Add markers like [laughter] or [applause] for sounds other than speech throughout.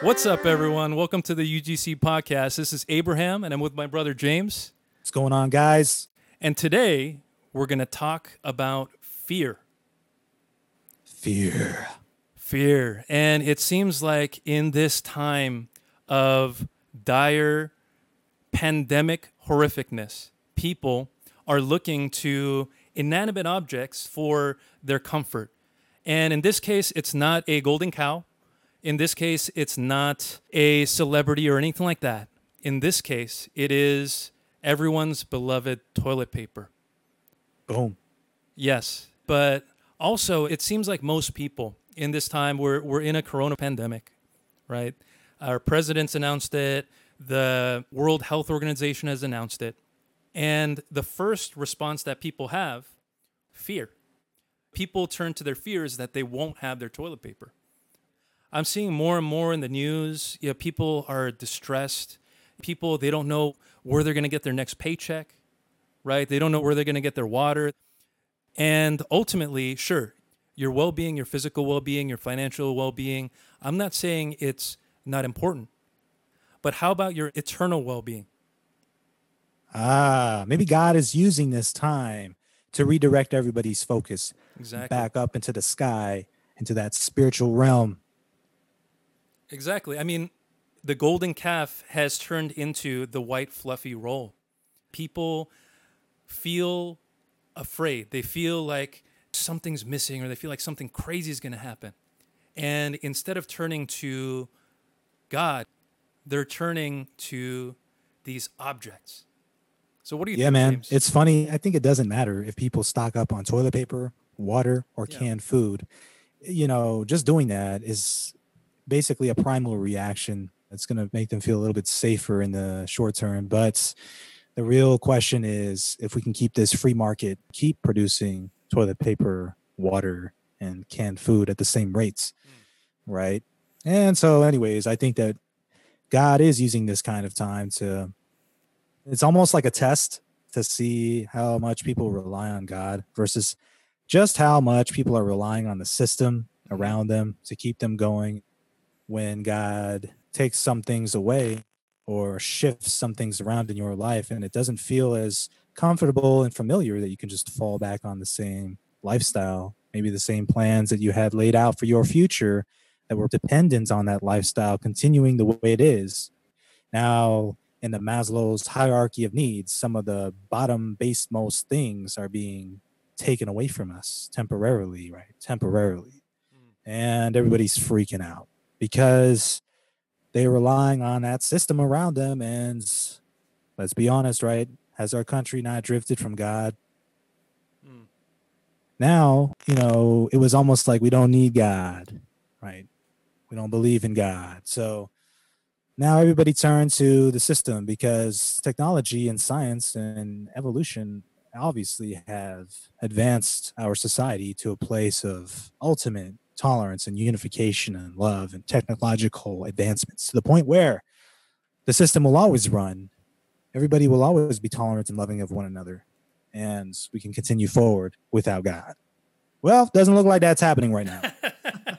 What's up, everyone? Welcome to the UGC podcast. This is Abraham, and I'm with my brother James. What's going on, guys? And today we're going to talk about fear. Fear. Fear. And it seems like in this time of dire pandemic horrificness, people are looking to inanimate objects for their comfort. And in this case, it's not a golden cow. In this case, it's not a celebrity or anything like that. In this case, it is everyone's beloved toilet paper. Boom. Yes. But also, it seems like most people in this time, we're, we're in a corona pandemic, right? Our president's announced it, the World Health Organization has announced it. And the first response that people have fear. People turn to their fears that they won't have their toilet paper. I'm seeing more and more in the news. You know, people are distressed. People they don't know where they're going to get their next paycheck, right? They don't know where they're going to get their water. And ultimately, sure, your well-being, your physical well-being, your financial well-being, I'm not saying it's not important. But how about your eternal well-being? Ah, maybe God is using this time to redirect everybody's focus Exactly. back up into the sky, into that spiritual realm. Exactly. I mean, the golden calf has turned into the white fluffy roll. People feel afraid. They feel like something's missing or they feel like something crazy is going to happen. And instead of turning to God, they're turning to these objects. So what do you Yeah, think, man. James? It's funny. I think it doesn't matter if people stock up on toilet paper, water, or Yeah. canned food. You know, just doing that is basically a primal reaction that's going to make them feel a little bit safer in the short term. But the real question is if we can keep this free market, keep producing toilet paper, water, and canned food at the same rates, right? And so, anyways, I think that God is using this kind of time to it's almost like a test to see how much people rely on God versus just how much people are relying on the system Mhm. around them to keep them going when God takes some things away or shifts some things around in your life and it doesn't feel as comfortable and familiar that you can just fall back on the same lifestyle maybe the same plans that you had laid out for your future that were dependent on that lifestyle continuing the way it is now in the Maslow's hierarchy of needs, some of the bottom base most things are being taken away from us temporarily, right? Temporarily. Hmm. And everybody's freaking out because they're relying on that system around them. And let's be honest, right? Has our country not drifted from God? Mm. Now, you know, it was almost like we don't need God, right? We don't believe in God. So, now everybody turns to the system because technology and science and evolution obviously have advanced our society to a place of ultimate tolerance and unification and love and technological advancements to the point where the system will always run everybody will always be tolerant and loving of one another and we can continue forward without god well doesn't look like that's happening right now [laughs]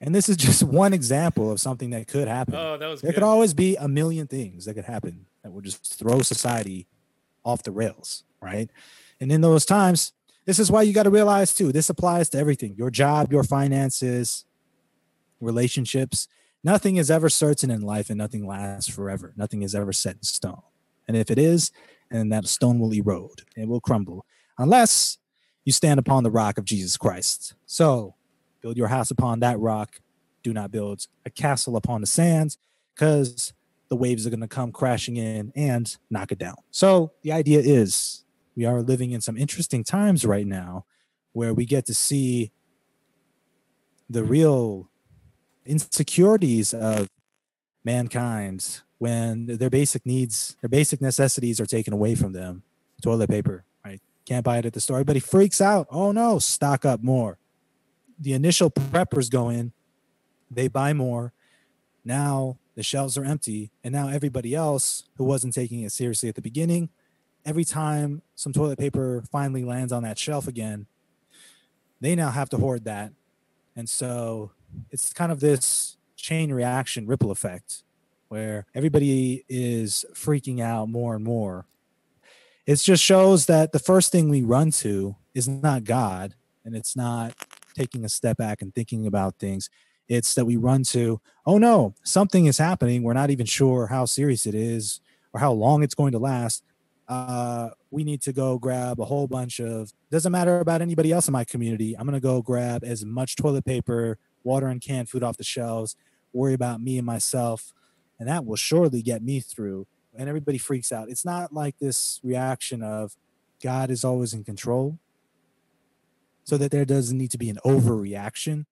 and this is just one example of something that could happen oh, that was there good. could always be a million things that could happen that would just throw society off the rails, right? And in those times, this is why you got to realize too, this applies to everything your job, your finances, relationships. Nothing is ever certain in life and nothing lasts forever. Nothing is ever set in stone. And if it is, and that stone will erode, it will crumble, unless you stand upon the rock of Jesus Christ. So build your house upon that rock. Do not build a castle upon the sands because the waves are going to come crashing in and knock it down. So the idea is we are living in some interesting times right now where we get to see the real insecurities of mankind when their basic needs, their basic necessities are taken away from them. Toilet paper, right? Can't buy it at the store. Everybody freaks out. Oh no, stock up more. The initial preppers go in, they buy more. Now the shelves are empty, and now everybody else who wasn't taking it seriously at the beginning, every time some toilet paper finally lands on that shelf again, they now have to hoard that. And so it's kind of this chain reaction ripple effect where everybody is freaking out more and more. It just shows that the first thing we run to is not God and it's not taking a step back and thinking about things. It's that we run to, oh no, something is happening. We're not even sure how serious it is or how long it's going to last. Uh, we need to go grab a whole bunch of, doesn't matter about anybody else in my community. I'm going to go grab as much toilet paper, water, and canned food off the shelves, worry about me and myself. And that will surely get me through. And everybody freaks out. It's not like this reaction of God is always in control so that there doesn't need to be an overreaction.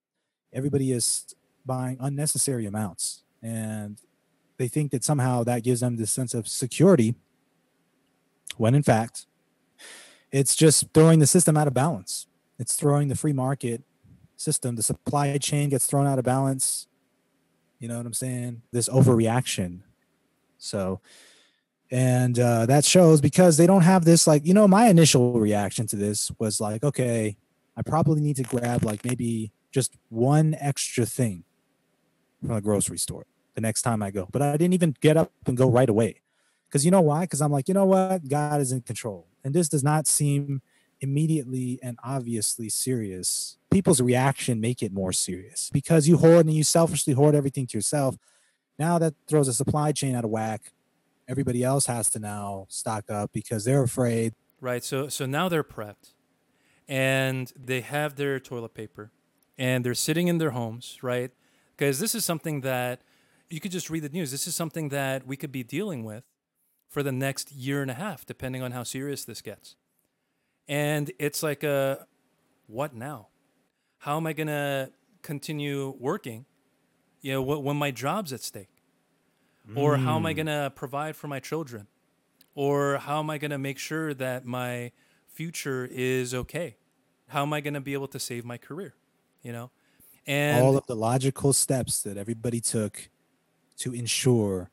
Everybody is buying unnecessary amounts and they think that somehow that gives them this sense of security when in fact it's just throwing the system out of balance. It's throwing the free market system, the supply chain gets thrown out of balance. You know what I'm saying? This overreaction. So, and uh, that shows because they don't have this, like, you know, my initial reaction to this was like, okay, I probably need to grab like maybe just one extra thing from the grocery store the next time I go. But I didn't even get up and go right away. Because you know why? Because I'm like, you know what? God is in control. And this does not seem immediately and obviously serious. People's reaction make it more serious because you hoard and you selfishly hoard everything to yourself. Now that throws a supply chain out of whack. Everybody else has to now stock up because they're afraid. Right. So so now they're prepped and they have their toilet paper and they're sitting in their homes, right? Because this is something that you could just read the news. This is something that we could be dealing with for the next year and a half, depending on how serious this gets. And it's like a what now? How am I going to continue working? You know, when my job's at stake? Or how am I hmm. going to provide for my children? Or how am I going to make sure that my future is okay? How am I going to be able to save my career? You know? And all of the logical steps that everybody took to ensure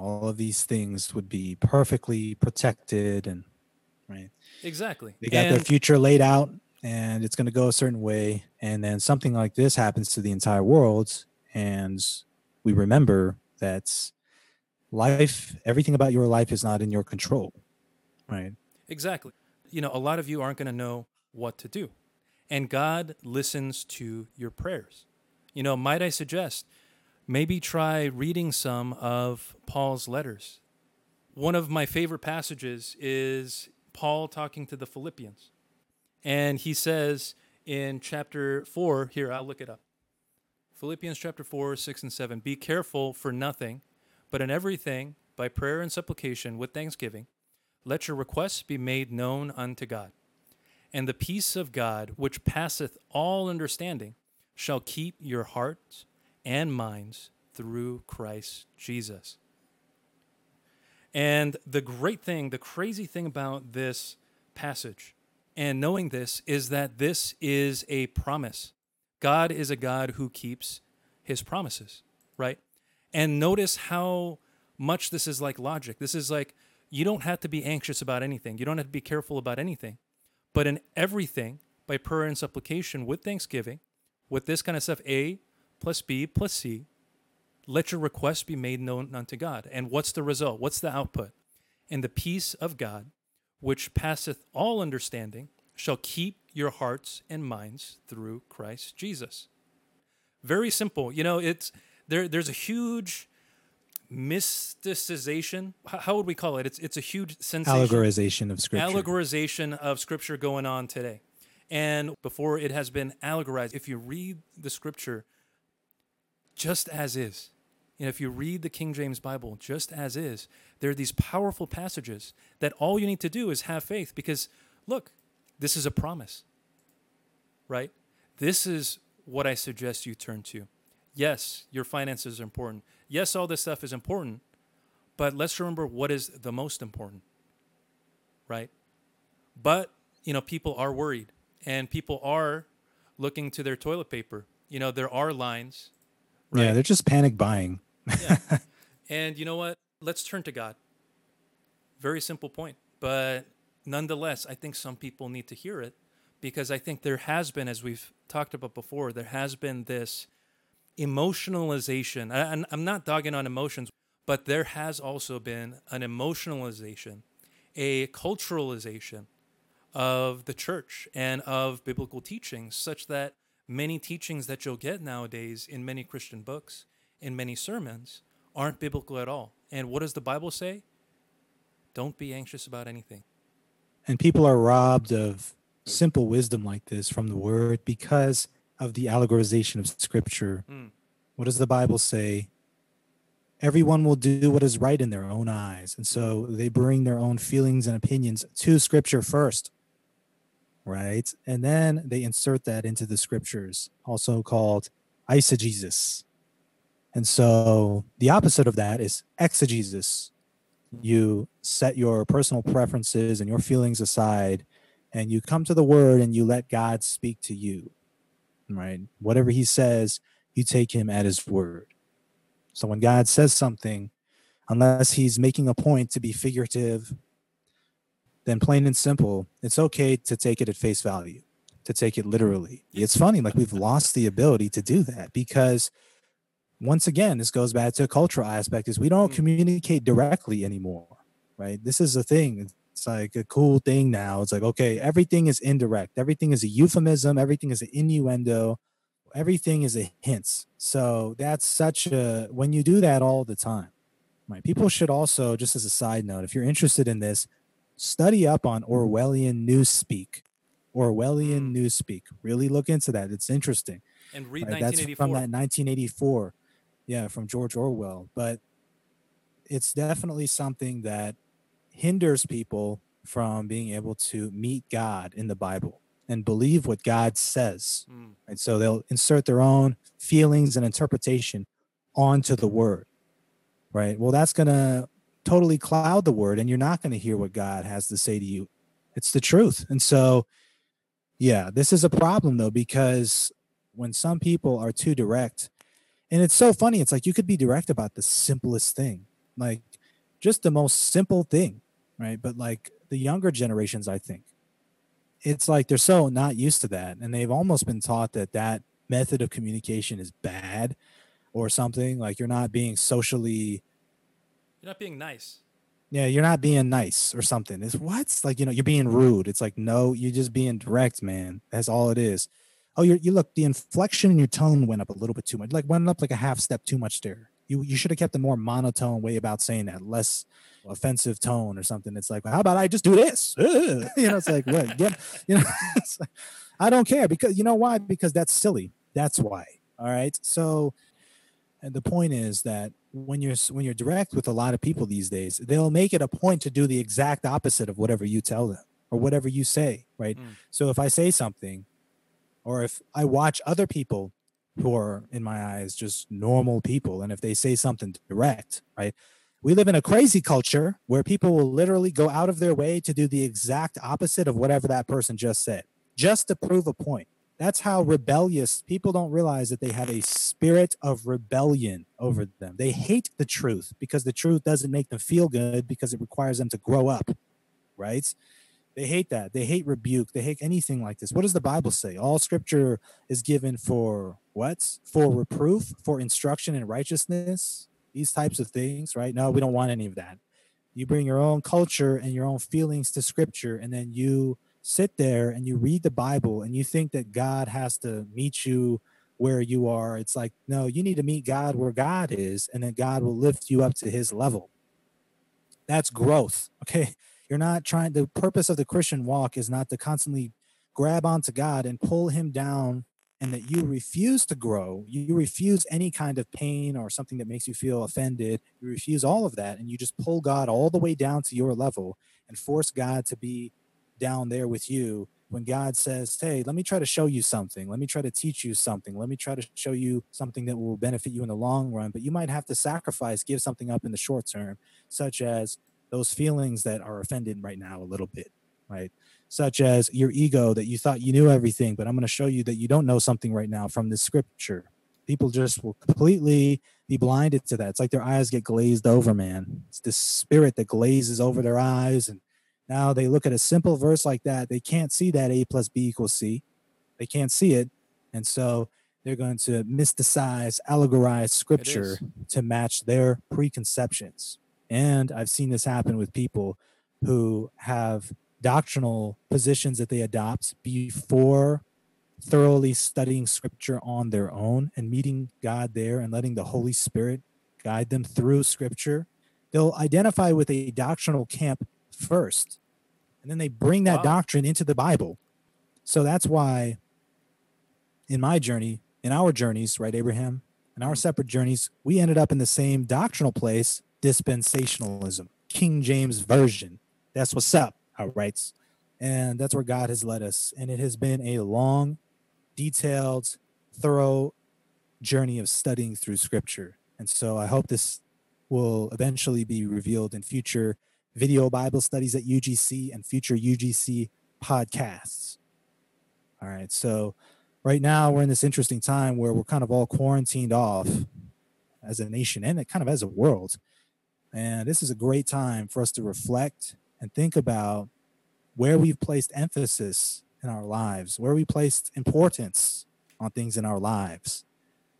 all of these things would be perfectly protected and right? Exactly. They got and, their future laid out and it's going to go a certain way and then something like this happens to the entire world and we remember that life everything about your life is not in your control right? Exactly. You know a lot of you aren't going to know what to do and god listens to your prayers. You know might i suggest maybe try reading some of paul's letters. One of my favorite passages is paul talking to the philippians. And he says in chapter 4 here i'll look it up. Philippians chapter 4 6 and 7 be careful for nothing but in everything by prayer and supplication with thanksgiving let your requests be made known unto God. And the peace of God, which passeth all understanding, shall keep your hearts and minds through Christ Jesus. And the great thing, the crazy thing about this passage and knowing this is that this is a promise. God is a God who keeps his promises, right? And notice how much this is like logic. This is like you don't have to be anxious about anything. You don't have to be careful about anything. But in everything, by prayer and supplication with thanksgiving, with this kind of stuff, A plus B plus C, let your request be made known unto God. And what's the result? What's the output? And the peace of God, which passeth all understanding, shall keep your hearts and minds through Christ Jesus. Very simple. You know, it's there there's a huge mysticization. How would we call it? It's it's a huge sensation. Allegorization of scripture. Allegorization of scripture going on today. And before it has been allegorized, if you read the scripture just as is, you know, if you read the King James Bible just as is, there are these powerful passages that all you need to do is have faith because look, this is a promise. Right? This is what I suggest you turn to. Yes, your finances are important yes, all this stuff is important, but let's remember what is the most important, right? But, you know, people are worried and people are looking to their toilet paper. You know, there are lines. Right? Yeah, they're just panic buying. yeah. [laughs] And you know what? Let's turn to God. Very simple point. But nonetheless, I think some people need to hear it because I think there has been, as we've talked about before, there has been this emotionalization. I, I'm not dogging on emotions, but there has also been an emotionalization, a culturalization of the church and of biblical teachings, such that many teachings that you'll get nowadays in many Christian books, in many sermons, aren't biblical at all. And what does the Bible say? Don't be anxious about anything. And people are robbed of simple wisdom like this from the word because of the allegorization of scripture. Mm. What does the Bible say? Everyone will do what is right in their own eyes. And so they bring their own feelings and opinions to scripture first, right? And then they insert that into the scriptures, also called eisegesis. And so the opposite of that is exegesis. You set your personal preferences and your feelings aside and you come to the word and you let God speak to you. Right? Whatever he says, you take him at his word. So when God says something, unless he's making a point to be figurative, then plain and simple, it's okay to take it at face value, to take it literally. It's funny, like we've lost the ability to do that because once again, this goes back to a cultural aspect is we don't mm. communicate directly anymore, right? This is a thing. It's like a cool thing now. It's like, okay, everything is indirect. Everything is a euphemism. Everything is an innuendo. Everything is a hint. So that's such a, when you do that all the time, right? People should also, just as a side note, if you're interested in this, study up on Orwellian newspeak. Orwellian mm. newspeak. Really look into that. It's interesting. And read right? That's from that 1984. Yeah, from George Orwell. But it's definitely something that hinders people from being able to meet God in the Bible and believe what God says. Mm. And so they'll insert their own feelings and interpretation onto the word. Right. Well, that's going to totally cloud the word, and you're not going to hear what God has to say to you. It's the truth. And so, yeah, this is a problem though, because when some people are too direct, and it's so funny, it's like you could be direct about the simplest thing, like just the most simple thing right? But like the younger generations, I think it's like they're so not used to that, and they've almost been taught that that method of communication is bad or something. Like you're not being socially, you're not being nice. Yeah, you're not being nice or something. It's what's like you know you're being rude. It's like no, you're just being direct, man. That's all it is. Oh, you you look the inflection in your tone went up a little bit too much. Like went up like a half step too much there. You you should have kept a more monotone way about saying that, less offensive tone or something. It's like, well, how about I just do this? [laughs] you know, it's like what? [laughs] Yeah, you know, [laughs] like, I don't care because you know why? Because that's silly. That's why. All right. So, and the point is that when you're when you're direct with a lot of people these days, they'll make it a point to do the exact opposite of whatever you tell them or whatever you say. Right. Mm. So if I say something, or if I watch other people who are in my eyes just normal people, and if they say something direct, right we live in a crazy culture where people will literally go out of their way to do the exact opposite of whatever that person just said, just to prove a point. That's how rebellious people don't realize that they have a spirit of rebellion over them. They hate the truth because the truth doesn't make them feel good because it requires them to grow up, right? They hate that. They hate rebuke. They hate anything like this. What does the Bible say? All scripture is given for what? For reproof, for instruction in righteousness, these types of things, right? No, we don't want any of that. You bring your own culture and your own feelings to scripture, and then you sit there and you read the Bible and you think that God has to meet you where you are. It's like, no, you need to meet God where God is, and then God will lift you up to his level. That's growth. [laughs] Okay. You're not trying, the purpose of the Christian walk is not to constantly grab onto God and pull him down and that you refuse to grow, you refuse any kind of pain or something that makes you feel offended, you refuse all of that, and you just pull God all the way down to your level and force God to be down there with you when God says, Hey, let me try to show you something. Let me try to teach you something. Let me try to show you something that will benefit you in the long run. But you might have to sacrifice, give something up in the short term, such as those feelings that are offended right now a little bit, right? such as your ego that you thought you knew everything, but I'm going to show you that you don't know something right now from the scripture. People just will completely be blinded to that. It's like their eyes get glazed over, man. It's the spirit that glazes over their eyes. And now they look at a simple verse like that. They can't see that A plus B equals C. They can't see it. And so they're going to mysticize, allegorize scripture to match their preconceptions. And I've seen this happen with people who have doctrinal positions that they adopt before thoroughly studying scripture on their own and meeting God there and letting the Holy Spirit guide them through scripture. They'll identify with a doctrinal camp first, and then they bring that wow. doctrine into the Bible. So that's why in my journey, in our journeys, right, Abraham, in our hmm. separate journeys, we ended up in the same doctrinal place, dispensationalism, King James Version. That's what's up, our rights. And that's where God has led us. And it has been a long, detailed, thorough journey of studying through scripture. And so I hope this will eventually be revealed in future video Bible studies at UGC and future UGC podcasts. All right. So right now we're in this interesting time where we're kind of all quarantined off as a nation and kind of as a world. And this is a great time for us to reflect and think about where we've placed emphasis in our lives, where we placed importance on things in our lives,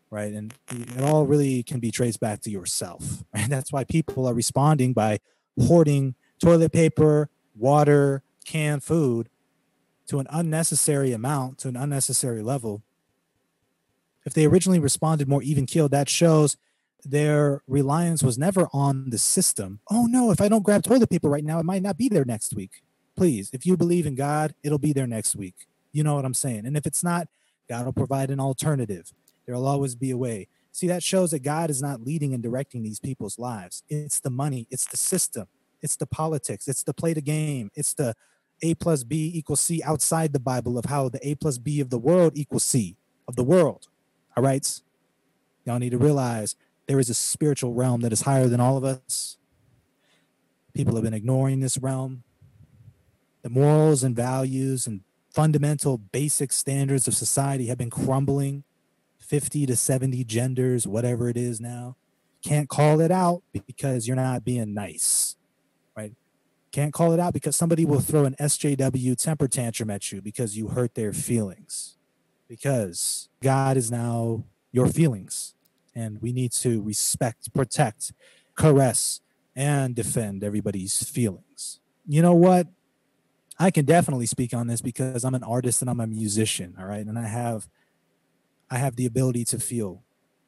right? And it all really can be traced back to yourself, [laughs] right? That's why people are responding by hoarding toilet paper, water, canned food to an unnecessary amount, to an unnecessary level. If they originally responded more even keeled, that shows their reliance was never on the system. Oh no, if I don't grab toilet paper right now, it might not be there next week. Please, if you believe in God, it'll be there next week. You know what I'm saying? And if it's not, God will provide an alternative. There'll always be a way. See, that shows that God is not leading and directing these people's lives. It's the money, it's the system, it's the politics, it's the play the game, it's the a plus B equals C outside the Bible of how the A plus B of the world equals C of the world. All right. Y'all need to realize there is a spiritual realm that is higher than all of us. People have been ignoring this realm. The morals and values and fundamental basic standards of society have been crumbling 50 to 70 genders, whatever it is now. Can't call it out because you're not being nice. Right? Can't call it out because somebody will throw an SJW temper tantrum at you because you hurt their feelings. Because God is now your feelings. And we need to respect, protect, caress, and defend everybody's feelings. You know what? I can definitely speak on this because I'm an artist and I'm a musician, all right? And I have I have the ability to feel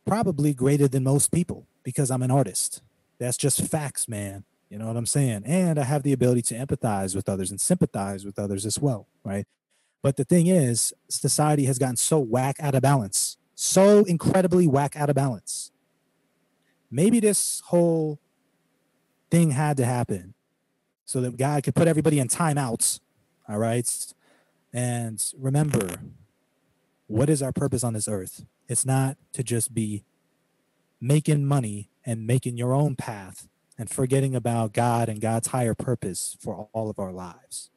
probably greater than most people because I'm an artist. That's just facts, man. You know what I'm saying? And I have the ability to empathize with others and sympathize with others as well, right? But the thing is, society has gotten so whack out of balance, so incredibly whack out of balance. Maybe this whole thing had to happen so that God could put everybody in timeouts, all right? And remember, what is our purpose on this earth? It's not to just be making money and making your own path and forgetting about God and God's higher purpose for all of our lives.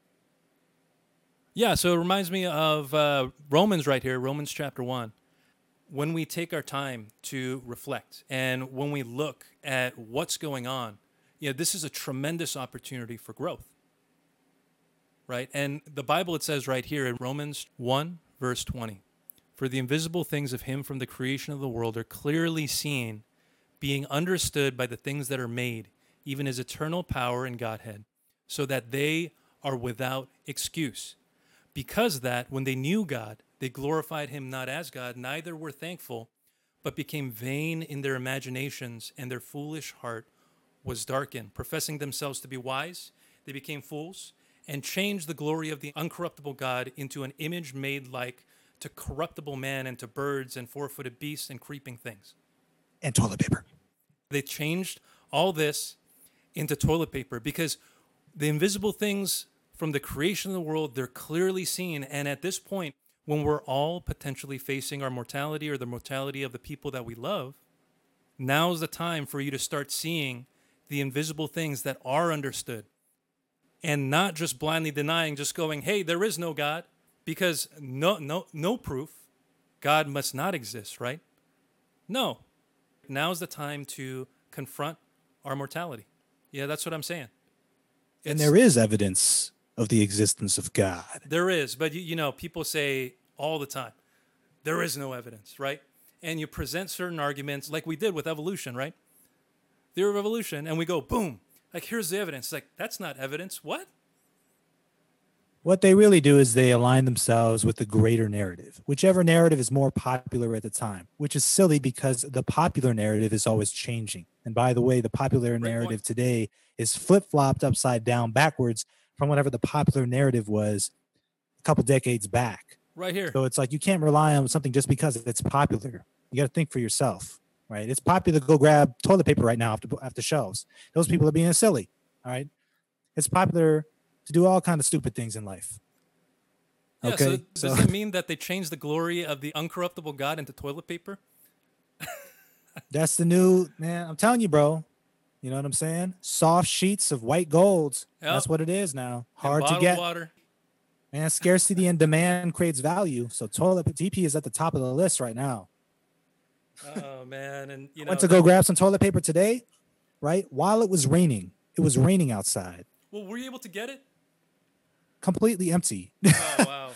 Yeah, so it reminds me of uh, Romans right here, Romans chapter 1. When we take our time to reflect and when we look at what's going on, you know, this is a tremendous opportunity for growth. Right? And the Bible, it says right here in Romans 1, verse 20 For the invisible things of Him from the creation of the world are clearly seen being understood by the things that are made, even his eternal power and Godhead, so that they are without excuse. Because that, when they knew God, they glorified him not as God, neither were thankful, but became vain in their imaginations, and their foolish heart was darkened. Professing themselves to be wise, they became fools, and changed the glory of the uncorruptible God into an image made like to corruptible man and to birds and four footed beasts and creeping things and toilet paper. They changed all this into toilet paper because the invisible things from the creation of the world, they're clearly seen. And at this point, when we're all potentially facing our mortality or the mortality of the people that we love, now's the time for you to start seeing the invisible things that are understood and not just blindly denying, just going, hey, there is no God, because no, no, no proof. God must not exist, right? No, now's the time to confront our mortality. Yeah, that's what I'm saying. It's, and there is evidence of the existence of God. There is, but you, you know, people say all the time, there is no evidence, right? And you present certain arguments like we did with evolution, right? Theory of evolution, and we go, boom, like here's the evidence. Like, that's not evidence. What? What they really do is they align themselves with the greater narrative, whichever narrative is more popular at the time, which is silly because the popular narrative is always changing. And by the way, the popular narrative today is flip flopped upside down backwards from whatever the popular narrative was a couple decades back. Right here. So it's like you can't rely on something just because it's popular. You got to think for yourself, right? It's popular to go grab toilet paper right now off the, off the shelves. Those people are being silly, all right? It's popular to do all kind of stupid things in life. Yeah, Okay, so does it mean that they changed the glory of the uncorruptible God into toilet paper? [laughs] That's the new man. I'm telling you, bro. You know what I'm saying? Soft sheets of white golds. That's what it is now. Hard to get. water. Man, scarcity [laughs] and demand creates value. So toilet TP is at the top of the list right now. Oh man, and you I know, went to go grab some toilet paper today, right? While it was raining. It was raining outside. well, were you able to get it? Completely empty. [laughs] Oh wow.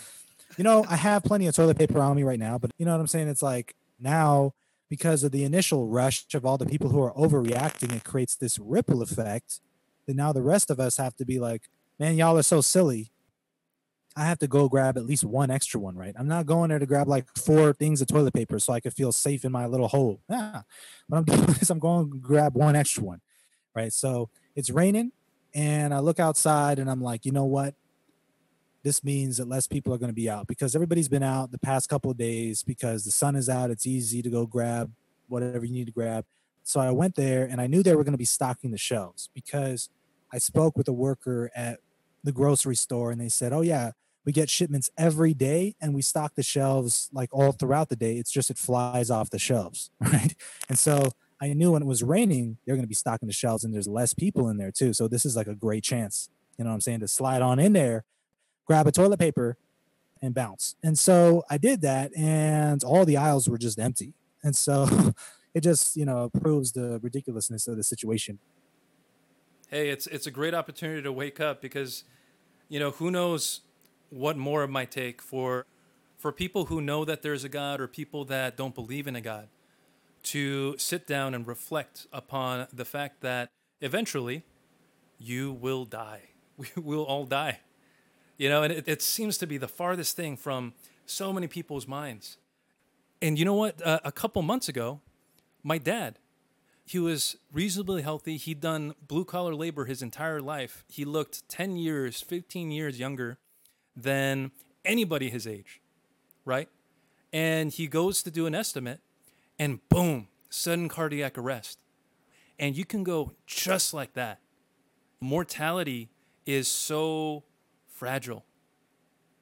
you know, I have plenty of toilet paper on me right now, but you know what I'm saying? It's like now because of the initial rush of all the people who are overreacting, it creates this ripple effect that now the rest of us have to be like, man, y'all are so silly. I have to go grab at least one extra one, right? I'm not going there to grab like four things of toilet paper so I could feel safe in my little hole. [laughs] Yeah. What I'm [laughs] doing is I'm going to grab one extra one, right? So it's raining and I look outside and I'm like, you know what? This means that less people are going to be out because everybody's been out the past couple of days because the sun is out. It's easy to go grab whatever you need to grab. So I went there and I knew they were going to be stocking the shelves because I spoke with a worker at the grocery store and they said, Oh, yeah, we get shipments every day and we stock the shelves like all throughout the day. It's just it flies off the shelves. [laughs] Right. And so I knew when it was raining, they're going to be stocking the shelves and there's less people in there too. So this is like a great chance, you know what I'm saying, to slide on in there grab a toilet paper and bounce. And so I did that and all the aisles were just empty. And so [laughs] it just, you know, proves the ridiculousness of the situation. hey, it's it's a great opportunity to wake up because, you know, who knows what more it might take for for people who know that there's a God or people that don't believe in a God to sit down and reflect upon the fact that eventually you will die. [laughs] We will all die. You know, and it, it seems to be the farthest thing from so many people's minds. And you know what? Uh, a couple months ago, my dad, he was reasonably healthy. He'd done blue collar labor his entire life. He looked 10 years, 15 years younger than anybody his age, right? And he goes to do an estimate, and boom, sudden cardiac arrest. And you can go just like that. Mortality is so fragile,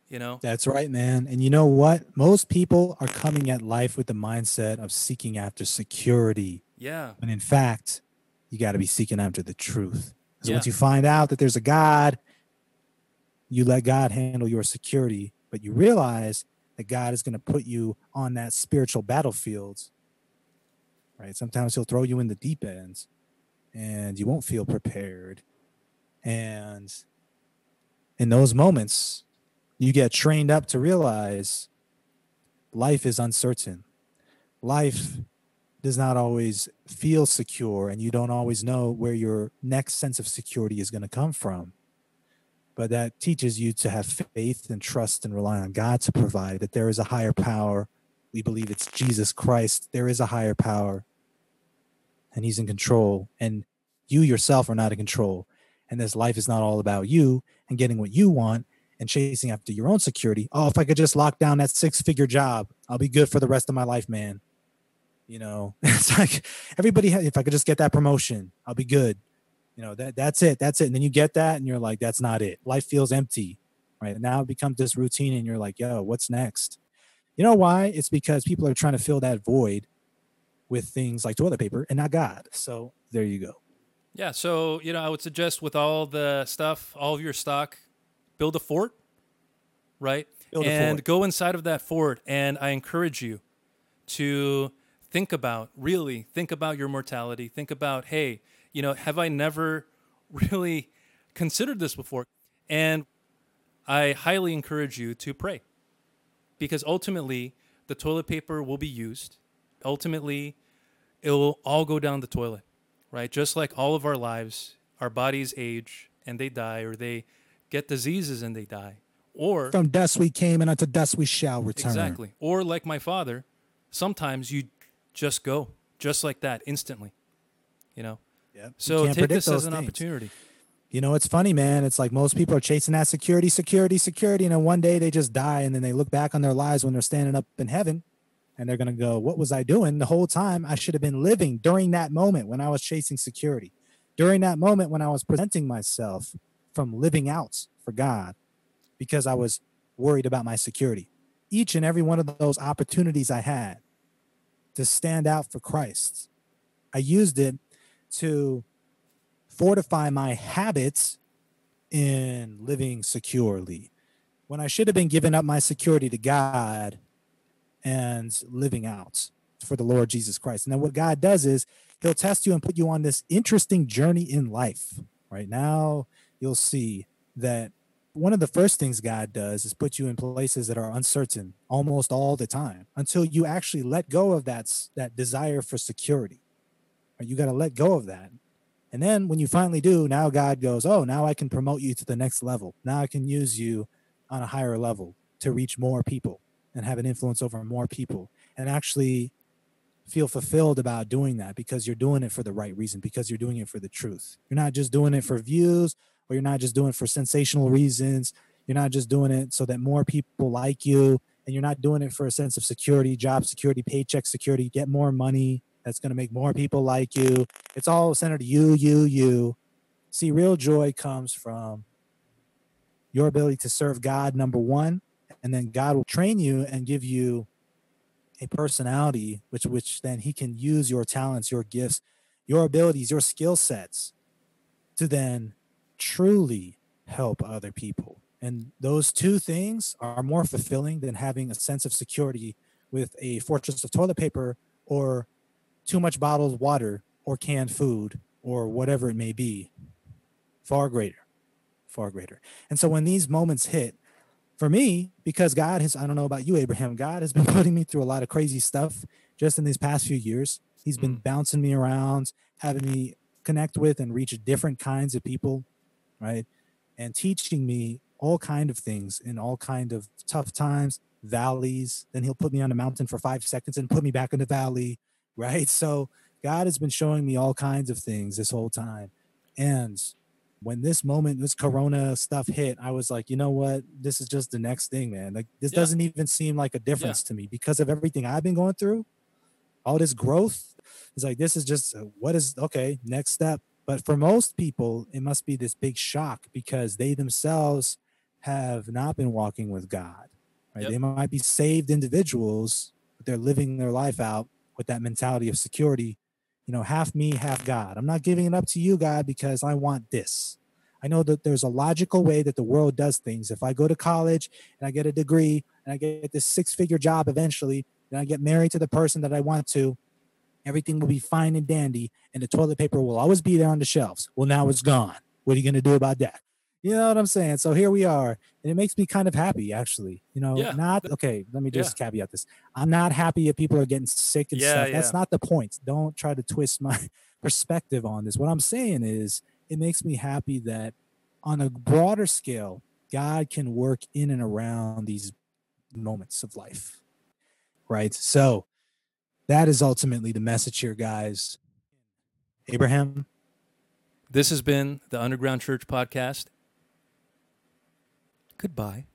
you know? That's right, man. And you know what? Most people are coming at life with the mindset of seeking after security. Yeah. When in fact, you got to be seeking after the truth. Because Yeah. once you find out that there's a God, you let God handle your security, but you realize that God is going to put you on that spiritual battlefield. Right? Sometimes he'll throw you in the deep ends and you won't feel prepared. And in those moments, you get trained up to realize life is uncertain. Life does not always feel secure, and you don't always know where your next sense of security is going to come from. But that teaches you to have faith and trust and rely on God to provide, that there is a higher power. We believe it's Jesus Christ. There is a higher power, and He's in control, and you yourself are not in control. And this life is not all about you and getting what you want and chasing after your own security. Oh, if I could just lock down that six figure job, I'll be good for the rest of my life, man. You know, [laughs] it's like everybody, if I could just get that promotion, I'll be good. You know, that that's it. That's it. And then you get that and you're like, that's not it. Life feels empty, right? Now it becomes this routine and you're like, yo, what's next? You know why? It's because people are trying to fill that void with things like toilet paper and not God. So there you go. Yeah, so you know, I would suggest with all the stuff, all of your stock, build a fort, right? Build a and fort. go inside of that fort. And I encourage you to think about, really think about your mortality. Think about, hey, you know, have I never [laughs] really considered this before? And I highly encourage you to pray because ultimately, the toilet paper will be used. Ultimately, it will all go down the toilet, right? Just like all of our lives, our bodies age and they die, or they get diseases and they die. Or From dust we came, and unto dust we shall return. exactly. Or like my father, sometimes you just go just like that instantly. You know. Yeah. So take this as an things. opportunity. You know, it's funny, man. It's like most people are chasing that security, security, security, and then one day they just die, and then they look back on their lives when they're standing up in heaven, and they're gonna go, "What was I doing the whole time? I should have been living during that moment when I was chasing security, during that moment when I was presenting myself from living out for God, because I was worried about my security. Each and every one of those opportunities I had to stand out for Christ, I used it to fortify my habits in living securely when I should have been giving up my security to God and living out for the Lord Jesus Christ. And then what God does is he'll test you and put you on this interesting journey in life. Right now, you'll see that one of the first things God does is put you in places that are uncertain almost all the time until you actually let go of that, that desire for security. Right? You got to let go of that. And then when you finally do, now God goes, Oh, now I can promote you to the next level. Now I can use you on a higher level to reach more people and have an influence over more people and actually feel fulfilled about doing that because you're doing it for the right reason, because you're doing it for the truth. You're not just doing it for views or you're not just doing it for sensational reasons. You're not just doing it so that more people like you and you're not doing it for a sense of security, job security, paycheck security, get more money that's going to make more people like you. It's all centered you, you, you. See, real joy comes from your ability to serve God, number one, and then God will train you and give you a personality, which which then He can use your talents, your gifts, your abilities, your skill sets to then truly help other people. And those two things are more fulfilling than having a sense of security with a fortress of toilet paper or too much bottled water or canned food or whatever it may be. Far greater, far greater. And so when these moments hit, for me, because God has, I don't know about you, Abraham, God has been [laughs] putting me through a lot of crazy stuff just in these past few years. He's been mm. bouncing me around, having me connect with and reach different kinds of people, right? And teaching me all kind of things in all kind of tough times, valleys. Then he'll put me on a mountain for five seconds and put me back in the valley, [laughs] right? So God has been showing me all kinds of things this whole time. And when this moment, this corona stuff hit, I was like, you know what? This is just the next thing, man. Like this Yeah. doesn't even seem like a difference to me because of everything I've been going through. All this growth. It's like this is just uh, what is okay, next step. But for most people, it must be this big shock because they themselves have not been walking with God. Right? Yep. They might be saved individuals, but they're living their life out with that mentality of security you know, half me, half God. I'm not giving it up to you, God, because I want this. I know that there's a logical way that the world does things. If I go to college and I get a degree and I get this six figure job eventually, and I get married to the person that I want to, everything will be fine and dandy, and the toilet paper will always be there on the shelves. Well, now it's gone. What are you going to do about that? You know what I'm saying? So here we are, and it makes me kind of happy, actually. You know, Yeah. not okay. Let me Yeah. just caveat this. I'm not happy if people are getting sick and Yeah, stuff. That's not the point. Don't try to twist my [laughs] perspective on this. What I'm saying is, it makes me happy that on a broader scale, God can work in and around these moments of life. Right. So that is ultimately the message here, guys. Abraham, This has been the Underground Church Podcast. Goodbye.